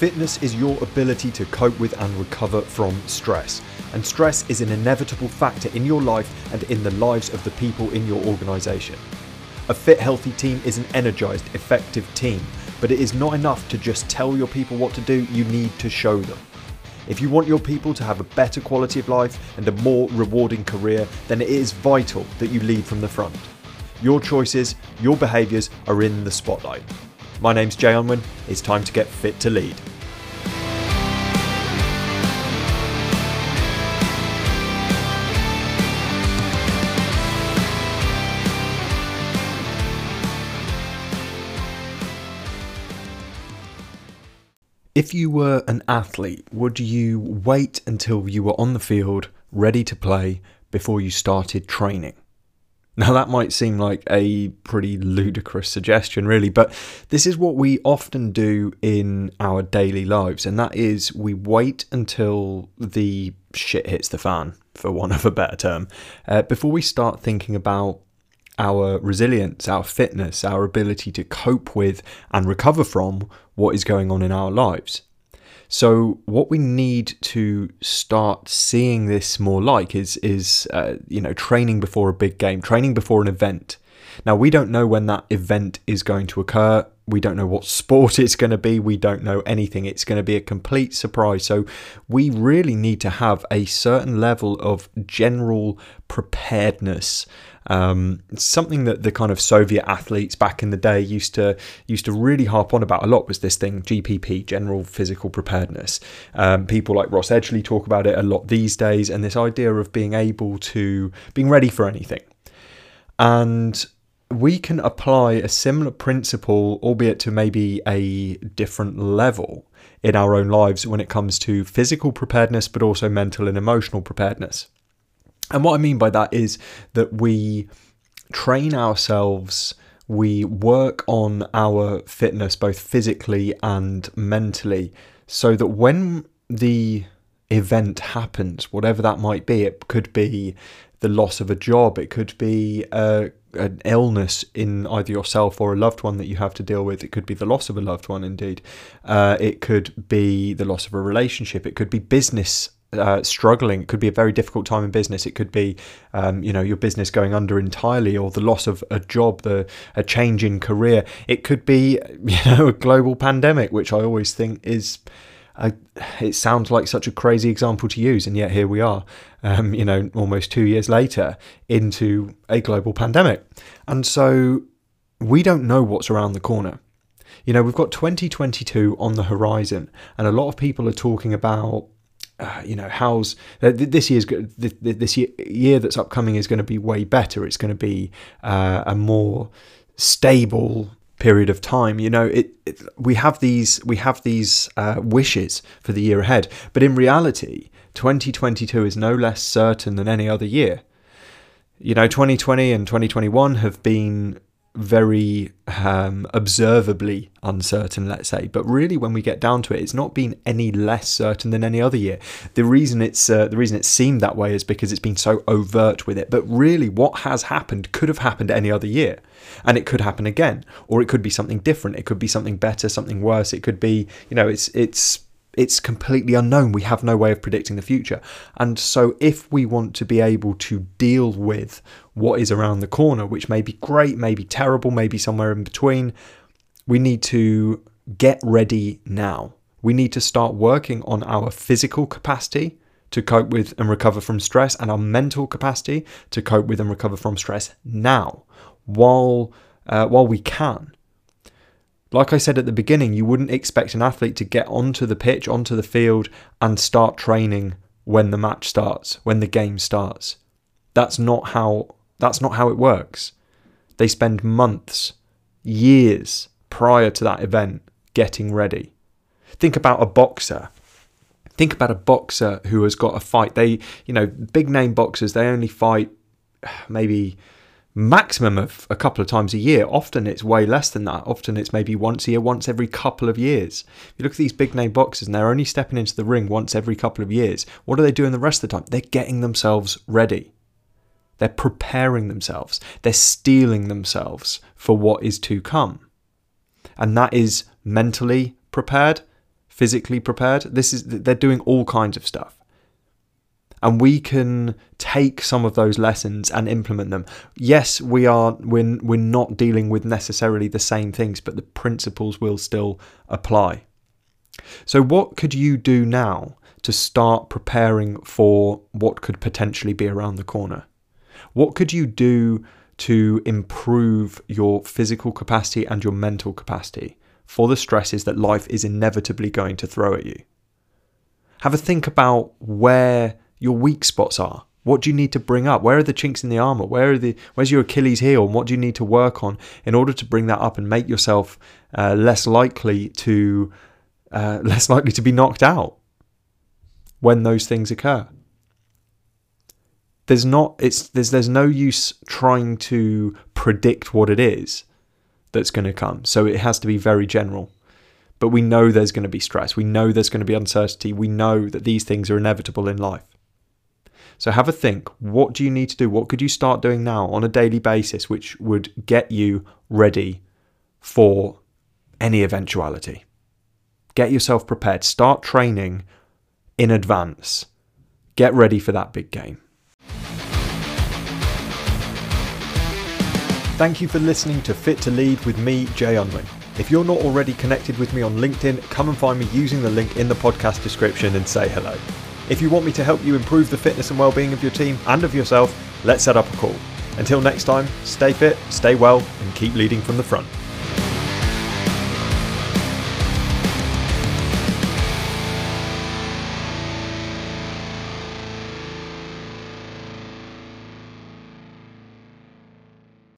Fitness is your ability to cope with and recover from stress. And stress is an inevitable factor in your life and in the lives of the people in your organisation. A fit, healthy team is an energised, effective team, but it is not enough to just tell your people what to do, you need to show them. If you want your people to have a better quality of life and a more rewarding career, then it is vital that you lead from the front. Your choices, your behaviours are in the spotlight. My name's Jay Unwin, it's time to get fit to lead. If you were an athlete, would you wait until you were on the field, ready to play, before you started training? Now, that might seem like a pretty ludicrous suggestion, really, but this is what we often do in our daily lives, and that is we wait until the shit hits the fan, for want of a better term, uh, before we start thinking about our resilience, our fitness, our ability to cope with and recover from what is going on in our lives. So, what we need to start seeing this more like is is uh, you know training before a big game, training before an event. Now, we don't know when that event is going to occur. We don't know what sport it's going to be. We don't know anything. It's going to be a complete surprise. So, we really need to have a certain level of general preparedness. Um, something that the kind of Soviet athletes back in the day used to used to really harp on about a lot was this thing GPP, general physical preparedness. Um, people like Ross Edgley talk about it a lot these days, and this idea of being able to being ready for anything. And we can apply a similar principle, albeit to maybe a different level in our own lives when it comes to physical preparedness, but also mental and emotional preparedness. And what I mean by that is that we train ourselves, we work on our fitness both physically and mentally, so that when the event happens, whatever that might be, it could be the loss of a job, it could be a an illness in either yourself or a loved one that you have to deal with. It could be the loss of a loved one, indeed. Uh, it could be the loss of a relationship. It could be business uh, struggling. It could be a very difficult time in business. It could be, um, you know, your business going under entirely, or the loss of a job, the a change in career. It could be, you know, a global pandemic, which I always think is. A, it sounds like such a crazy example to use, and yet here we are, um, you know, almost two years later into a global pandemic. And so we don't know what's around the corner. You know, we've got 2022 on the horizon, and a lot of people are talking about uh, you know, how's uh, this year's this, year that's upcoming is going to be way better. It's going to be uh, a more stable period of time. You know, it, it we have these we have these uh, wishes for the year ahead, but in reality, 2022 is no less certain than any other year. You know, 2020 and 2021 have been very um, observably uncertain, let's say. But really, when we get down to it, it's not been any less certain than any other year. The reason it's uh, the reason it seemed that way is because it's been so overt with it. But really, what has happened could have happened any other year, and it could happen again, or it could be something different. It could be something better, something worse. It could be, you know, it's it's it's completely unknown. We have no way of predicting the future. And so, if we want to be able to deal with what is around the corner, which may be great, may be terrible, maybe somewhere in between, we need to get ready now. We need to start working on our physical capacity to cope with and recover from stress and our mental capacity to cope with and recover from stress now while uh, while we can like I said at the beginning, you wouldn't expect an athlete to get onto the pitch, onto the field, and start training when the match starts, when the game starts. That's not how that's not how it works. They spend months, years prior to that event getting ready. Think about a boxer. Think about a boxer who has got a fight. They, you know, big name boxers, they only fight maybe maximum of a couple of times a year. Often it's way less than that. Often it's maybe once a year, once every couple of years. If you look at these big name boxers and they're only stepping into the ring once every couple of years, what are they doing the rest of the time? They're getting themselves ready. They're preparing themselves. They're steeling themselves for what is to come. And that is mentally prepared, physically prepared. This is they're doing all kinds of stuff. And we can take some of those lessons and implement them. Yes, we are we're, we're not dealing with necessarily the same things, but the principles will still apply. So what could you do now to start preparing for what could potentially be around the corner? What could you do to improve your physical capacity and your mental capacity for the stresses that life is inevitably going to throw at you? Have a think about where your weak spots are. What do you need to bring up? Where are the chinks in the armor? Where are the where's your Achilles heel? And what do you need to work on in order to bring that up and make yourself uh, less likely to uh, less likely to be knocked out when those things occur? There's not it's there's there's no use trying to predict what it is that's going to come. So it has to be very general. But we know there's going to be stress. We know there's going to be uncertainty. We know that these things are inevitable in life. So have a think. What do you need to do? What could you start doing now on a daily basis which would get you ready for any eventuality? Get yourself prepared. Start training in advance. Get ready for that big game. Thank you for listening to Fit to Lead with me, Jay Unwin. If you're not already connected with me on LinkedIn, come and find me using the link in the podcast description and say hello. If you want me to help you improve the fitness and well-being of your team and of yourself, let's set up a call. Until next time, stay fit, stay well, and keep leading from the front.